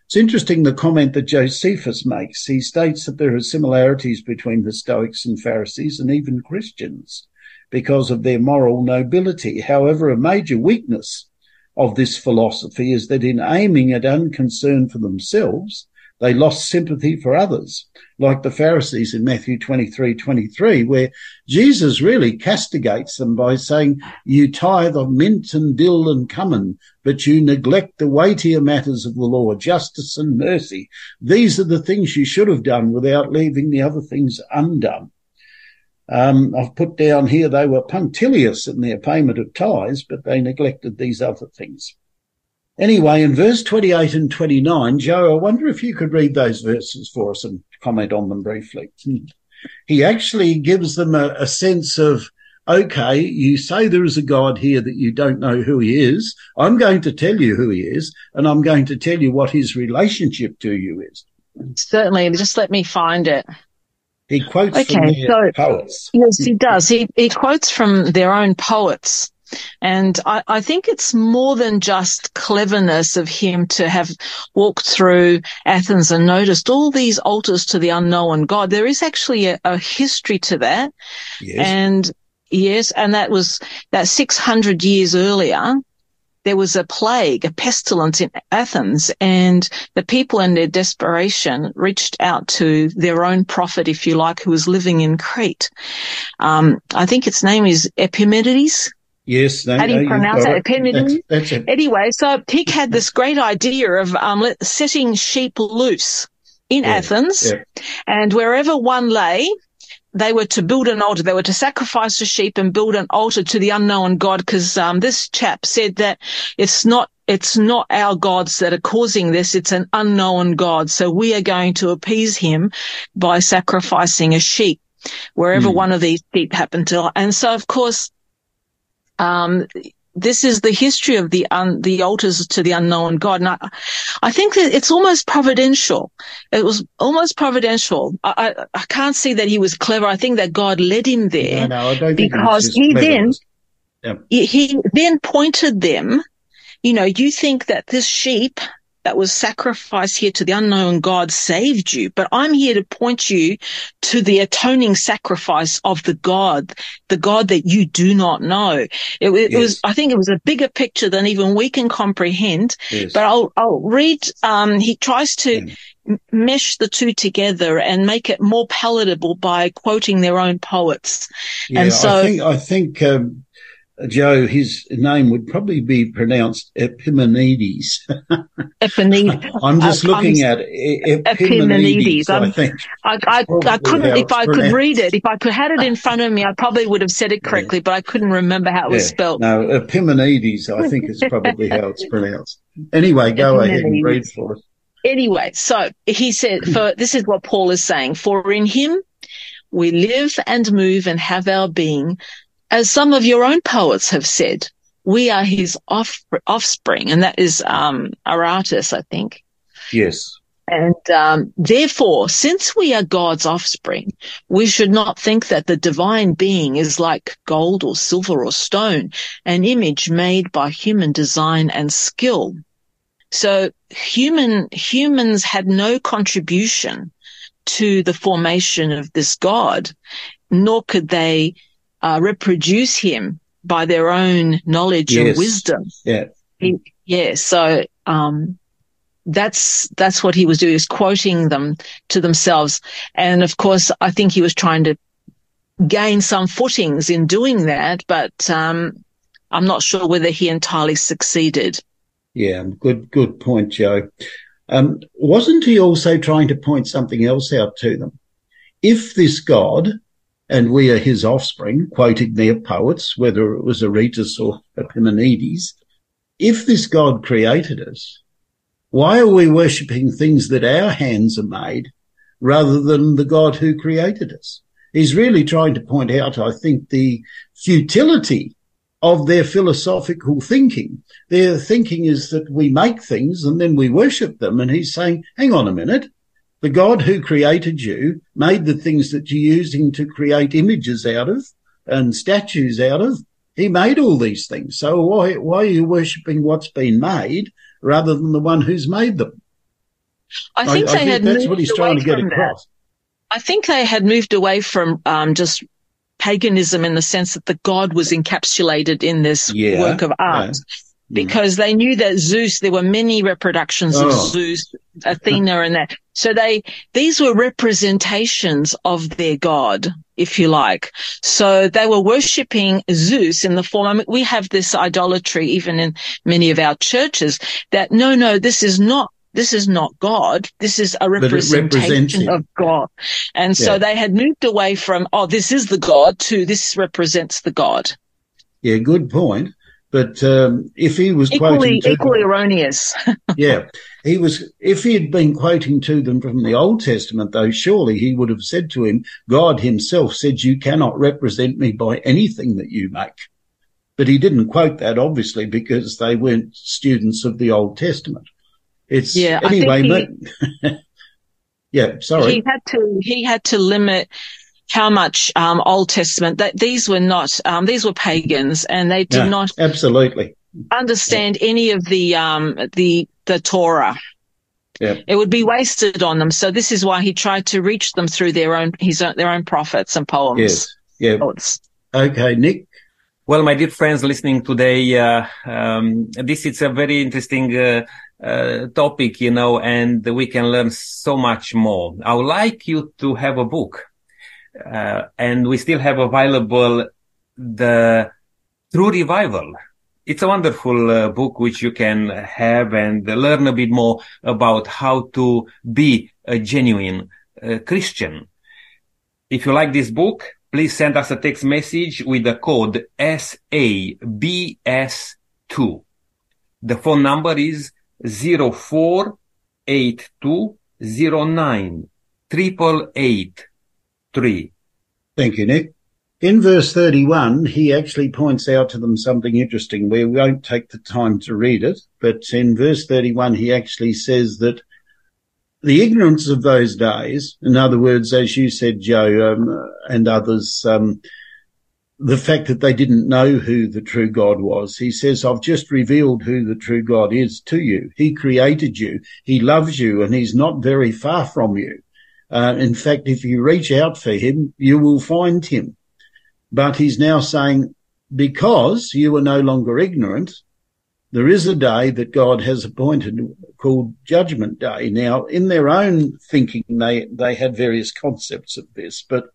It's interesting the comment that Josephus makes. He states that there are similarities between the Stoics and Pharisees and even Christians because of their moral nobility. However, a major weakness of this philosophy is that in aiming at unconcern for themselves, they lost sympathy for others, like the Pharisees in Matthew 23, 23, where Jesus really castigates them by saying, you tithe of mint and dill and cumin, but you neglect the weightier matters of the law, justice and mercy. These are the things you should have done without leaving the other things undone. Um, I've put down here they were punctilious in their payment of tithes, but they neglected these other things. Anyway, in verse 28 and 29, Joe, I wonder if you could read those verses for us and comment on them briefly. He actually gives them a, a sense of, okay, you say there is a God here that you don't know who he is. I'm going to tell you who he is, and I'm going to tell you what his relationship to you is. Certainly. Just let me find it. He quotes Okay, so- poets. Yes, he does. He, he quotes from their own poets. And I, I think it's more than just cleverness of him to have walked through Athens and noticed all these altars to the unknown God. There is actually a, a history to that. Yes. And yes, and that was that 600 years earlier. There was a plague, a pestilence in Athens and the people in their desperation reached out to their own prophet, if you like, who was living in Crete. Um, I think its name is Epimenides. Yes. No, How do you pronounce that? it. That's, that's it. Anyway, so he had this great idea of um, setting sheep loose in Yeah, Athens, yeah. and wherever one lay, they were to build an altar. They were to sacrifice a sheep and build an altar to the unknown God, because um, this chap said that it's not it's not our gods that are causing this; it's an unknown God. So we are going to appease him by sacrificing a sheep wherever Hmm. one of these sheep happened to. And so, of course, um, this is the history of the un, the altars to the unknown God. And I, I think that it's almost providential. It was almost providential. I, I, I can't see that he was clever. I think that God led him there. No, no, I don't think it was Because he then- cleverness. He- He then pointed them, you know, you think that this sheep that was sacrificed here to the unknown God saved you, but I'm here to point you to the atoning sacrifice of the God, the God that you do not know. It, it Yes. was, I think it was a bigger picture than even we can comprehend, Yes. but I'll, I'll read, um, he tries to Yeah. m- mesh the two together and make it more palatable by quoting their own poets. Yeah, and so- I think I think um, Joe, his name would probably be pronounced Epimenides. Epimenides. I'm just looking I'm- at Epimenides, Epimenides. I think. I, I, I couldn't, if I could read it, if I could had it in front of me, I probably would have said it correctly, but I couldn't remember how it was spelled. No, Epimenides, I think is probably how it's pronounced. Anyway, go ahead and read for us. Anyway, so he said, for this is what Paul is saying, for in him we live and move and have our being, as some of your own poets have said, we are his off, offspring, and that is, um, Aratus, I think. Yes. And um, therefore, since we are God's offspring, we should not think that the divine being is like gold or silver or stone, an image made by human design and skill. So human, humans had no contribution to the formation of this God, nor could they uh, reproduce him by their own knowledge Yes. and wisdom. Yeah. He- yeah. So, um, that's, that's what he was doing is quoting them to themselves. And of course, I think he was trying to gain some footings in doing that, but, um, I'm not sure whether he entirely succeeded. Yeah. Good, good point, Joe. Um, wasn't he also trying to point something else out to them? If this God, and we are his offspring, quoting their poets, whether it was Aratus or Epimenides, if this God created us, why are we worshipping things that our hands are made rather than the God who created us? He's really trying to point out, I think, the futility of their philosophical thinking. Their thinking is that we make things and then we worship them. And he's saying, hang on a minute. The God who created you made the things that you're using to create images out of and statues out of. He made all these things. So why, why are you worshipping what's been made rather than the one who's made them? I think they had that's moved what he's trying to get from that. across. I think they had moved away from um, just paganism in the sense that the god was encapsulated in this Yeah, work of art. yeah. Because they knew that Zeus, there were many reproductions Oh. of Zeus, Athena and that. So they, these were representations of their god, if you like. So they were worshipping Zeus in the form, I mean, we have this idolatry even in many of our churches that no, no, this is not this is not God. This is a representation of God. And so Yeah. they had moved away from, oh, this is the God to this represents the God. Yeah, good point. But um, if he was Equally, equally erroneous. yeah, he was. If he had been quoting to them from the Old Testament, though, surely he would have said to him, "God Himself said, you cannot represent me by anything that you make." But he didn't quote that, obviously, because they weren't students of the Old Testament. It's Yeah, anyway. but, yeah, sorry. he had to, he had to limit how much, um, Old Testament that these were not, um, these were pagans and they did No, not absolutely. understand any of the, um, the, the Torah. Yeah. It would be wasted on them. So this is why he tried to reach them through their own, his own, their own prophets and poems. Yes. Yeah. Poets. Okay, Nick. Well, my dear friends listening today, uh, um, this is a very interesting uh, uh, topic, you know, and we can learn so much more. I would like you to have a book, uh, and we still have available the True Revival. It's a wonderful uh, book which you can have and learn a bit more about how to be a genuine uh, Christian. If you like this book, please send us a text message with the code SABS2. The phone number is 048209 888 Thank you, Nick. In verse 31, he actually points out to them something interesting. We won't take the time to read it, but in verse 31, he actually says that the ignorance of those days, in other words, as you said, Joe, um, and others, um, the fact that they didn't know who the true God was. He says, I've just revealed who the true God is to you. He created you. He loves you and he's not very far from you. Uh, in fact, if you reach out for him, you will find him. But he's now saying, because you are no longer ignorant, there is a day that God has appointed called Judgment Day. Now, in their own thinking, they, they had various concepts of this, but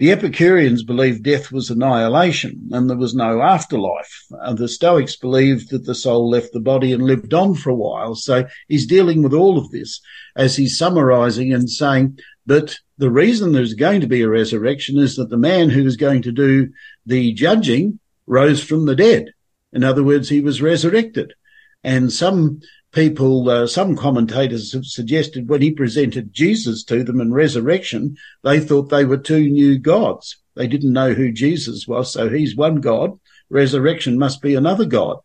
The Epicureans believed death was annihilation and there was no afterlife. The Stoics believed that the soul left the body and lived on for a while. So he's dealing with all of this as he's summarizing and saying that the reason there's going to be a resurrection is that the man who was going to do the judging rose from the dead. In other words, he was resurrected. And some people, uh, some commentators have suggested when he presented Jesus to them in resurrection, they thought they were two new gods. They didn't know who Jesus was. So he's one God. Resurrection must be another God.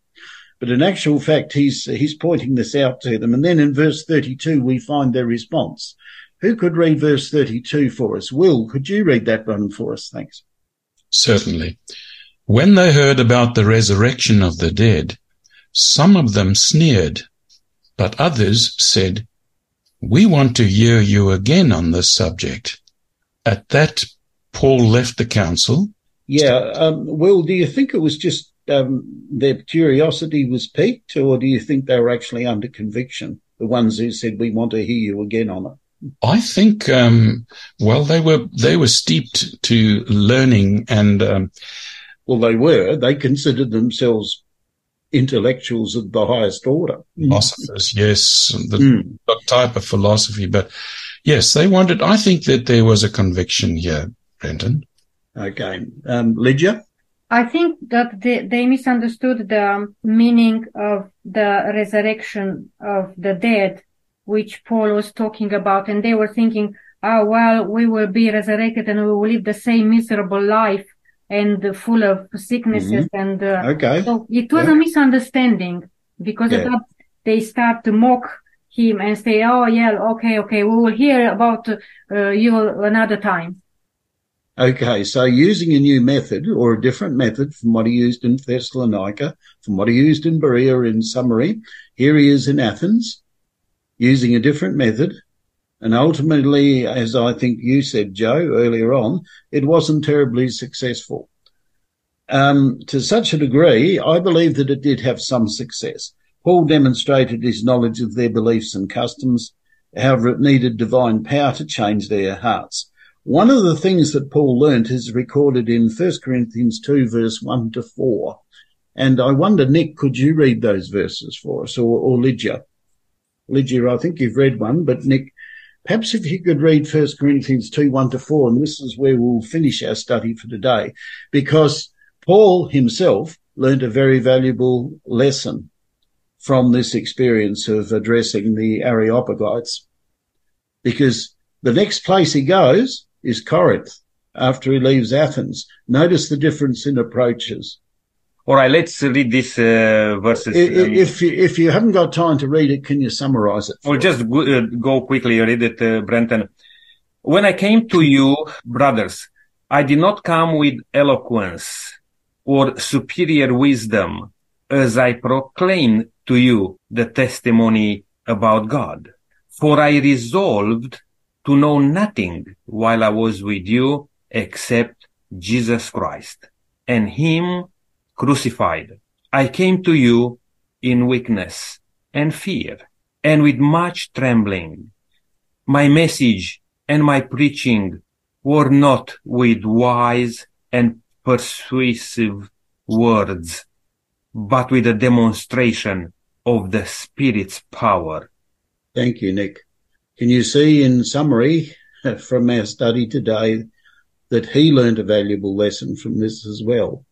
But in actual fact, he's, he's pointing this out to them. And then in verse 32, we find their response. Who could read verse 32 for us? Will, could you read that one for us? Thanks. Certainly. When they heard about the resurrection of the dead, some of them sneered, but others said, We want to hear you again on this subject. At that, Paul left the council. Yeah. Um, Will, do you think it was just um, their curiosity was piqued, or do you think they were actually under conviction? The ones who said, We want to hear you again on it? I think, um, well, they were they were steeped to learning, and um, well, they were. They considered themselves intellectuals of the highest order. Philosophers, yes, the mm. type of philosophy. But yes, they wanted. I think that there was a conviction here, Brenton. Okay, um, Lydia. I think that they, they misunderstood the meaning of the resurrection of the dead which Paul was talking about, and they were thinking, oh, well, we will be resurrected and we will live the same miserable life and full of sicknesses. Mm-hmm. And uh, okay. so it was yeah. a misunderstanding because yeah. that they start to mock him and say, oh, yeah, okay, okay, we will hear about uh, you another time. Okay, so using a new method or a different method from what he used in Thessalonica, from what he used in Berea in summary, here he is in Athens using a different method. And ultimately, as I think you said, Joe, earlier on, it wasn't terribly successful. Um, to such a degree, I believe that it did have some success. Paul demonstrated his knowledge of their beliefs and customs. However, it needed divine power to change their hearts. One of the things that Paul learnt is recorded in 1 Corinthians 2 verse 1 to 4. And I wonder, Nick, could you read those verses for us or, or Lydia? Lydia, I think you've read one, but Nick, perhaps if you could read 1 Corinthians 2, 1 to 4, and this is where we'll finish our study for today, because Paul himself learned a very valuable lesson from this experience of addressing the Areopagites, because the next place he goes is Corinth after he leaves Athens. Notice the difference in approaches. All right, let's read this uh, verses. If, you, if you haven't got time to read it, can you summarize it? Well, just go, uh, go quickly read it, uh, Brenton. When I came to you, brothers, I did not come with eloquence or superior wisdom as I proclaimed to you the testimony about God. For I resolved to know nothing while I was with you except Jesus Christ and Him crucified. I came to you in weakness and fear and with much trembling. My message and my preaching were not with wise and persuasive words, but with a demonstration of the Spirit's power. Thank you, Nick. Can you see in summary from our study today that he learned a valuable lesson from this as well?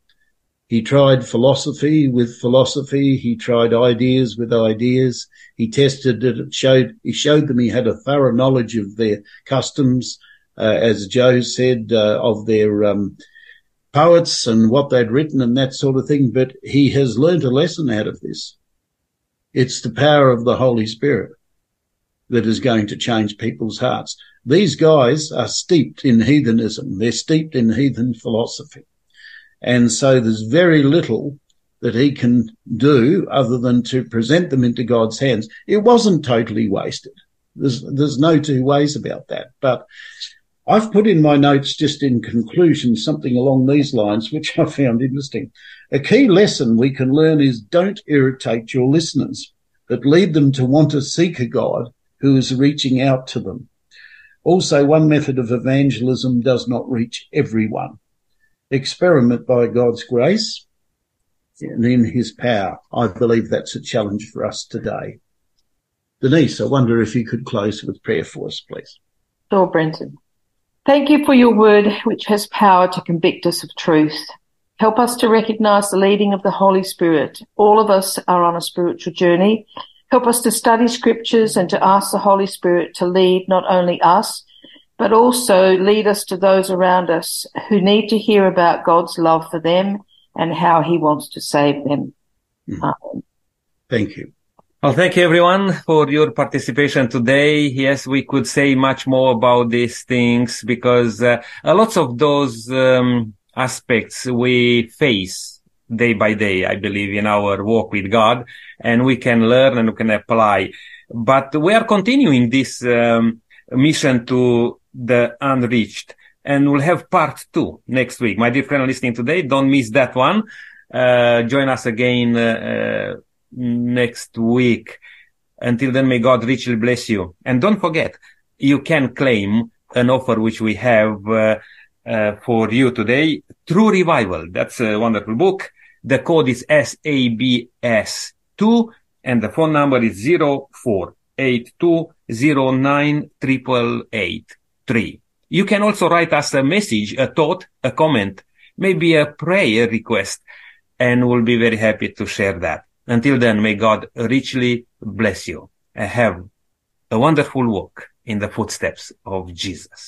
He tried philosophy with philosophy. He tried ideas with ideas. He tested it. it showed, he showed them he had a thorough knowledge of their customs, uh, as Joe said, uh, of their, um, poets and what they'd written and that sort of thing. But he has learned a lesson out of this. It's the power of the Holy Spirit that is going to change people's hearts. These guys are steeped in heathenism. They're steeped in heathen philosophy. And so there's very little that he can do other than to present them into God's hands. It wasn't totally wasted. There's, there's no two ways about that. But I've put in my notes just in conclusion something along these lines, which I found interesting. A key lesson we can learn is don't irritate your listeners, but lead them to want to seek a God who is reaching out to them. Also, one method of evangelism does not reach everyone. Experiment by God's grace and in his power. I believe that's a challenge for us today. Denise, I wonder if you could close with prayer for us, please. Sure, Brenton. Thank you for your word, which has power to convict us of truth. Help us to recognize the leading of the Holy Spirit. All of us are on a spiritual journey. Help us to study scriptures and to ask the Holy Spirit to lead not only us, but also lead us to those around us who need to hear about God's love for them and how he wants to save them. Mm. Thank you. Well, thank you everyone for your participation today. Yes, we could say much more about these things because uh, a lot of those um, aspects we face day by day, I believe, in our walk with God, and we can learn and we can apply. But we are continuing this um, mission to the unreached, and we'll have part two next week. My dear friend listening today, don't miss that one. Uh, join us again uh, next week. Until then, may God richly bless you. And don't forget, you can claim an offer which we have uh, uh, for you today. True Revival. That's a wonderful book. The code is SABS2 and the phone number is 0482098883. You can also write us a message, a thought, a comment, maybe a prayer request, and we'll be very happy to share that. Until then, may God richly bless you and have a wonderful walk in the footsteps of Jesus.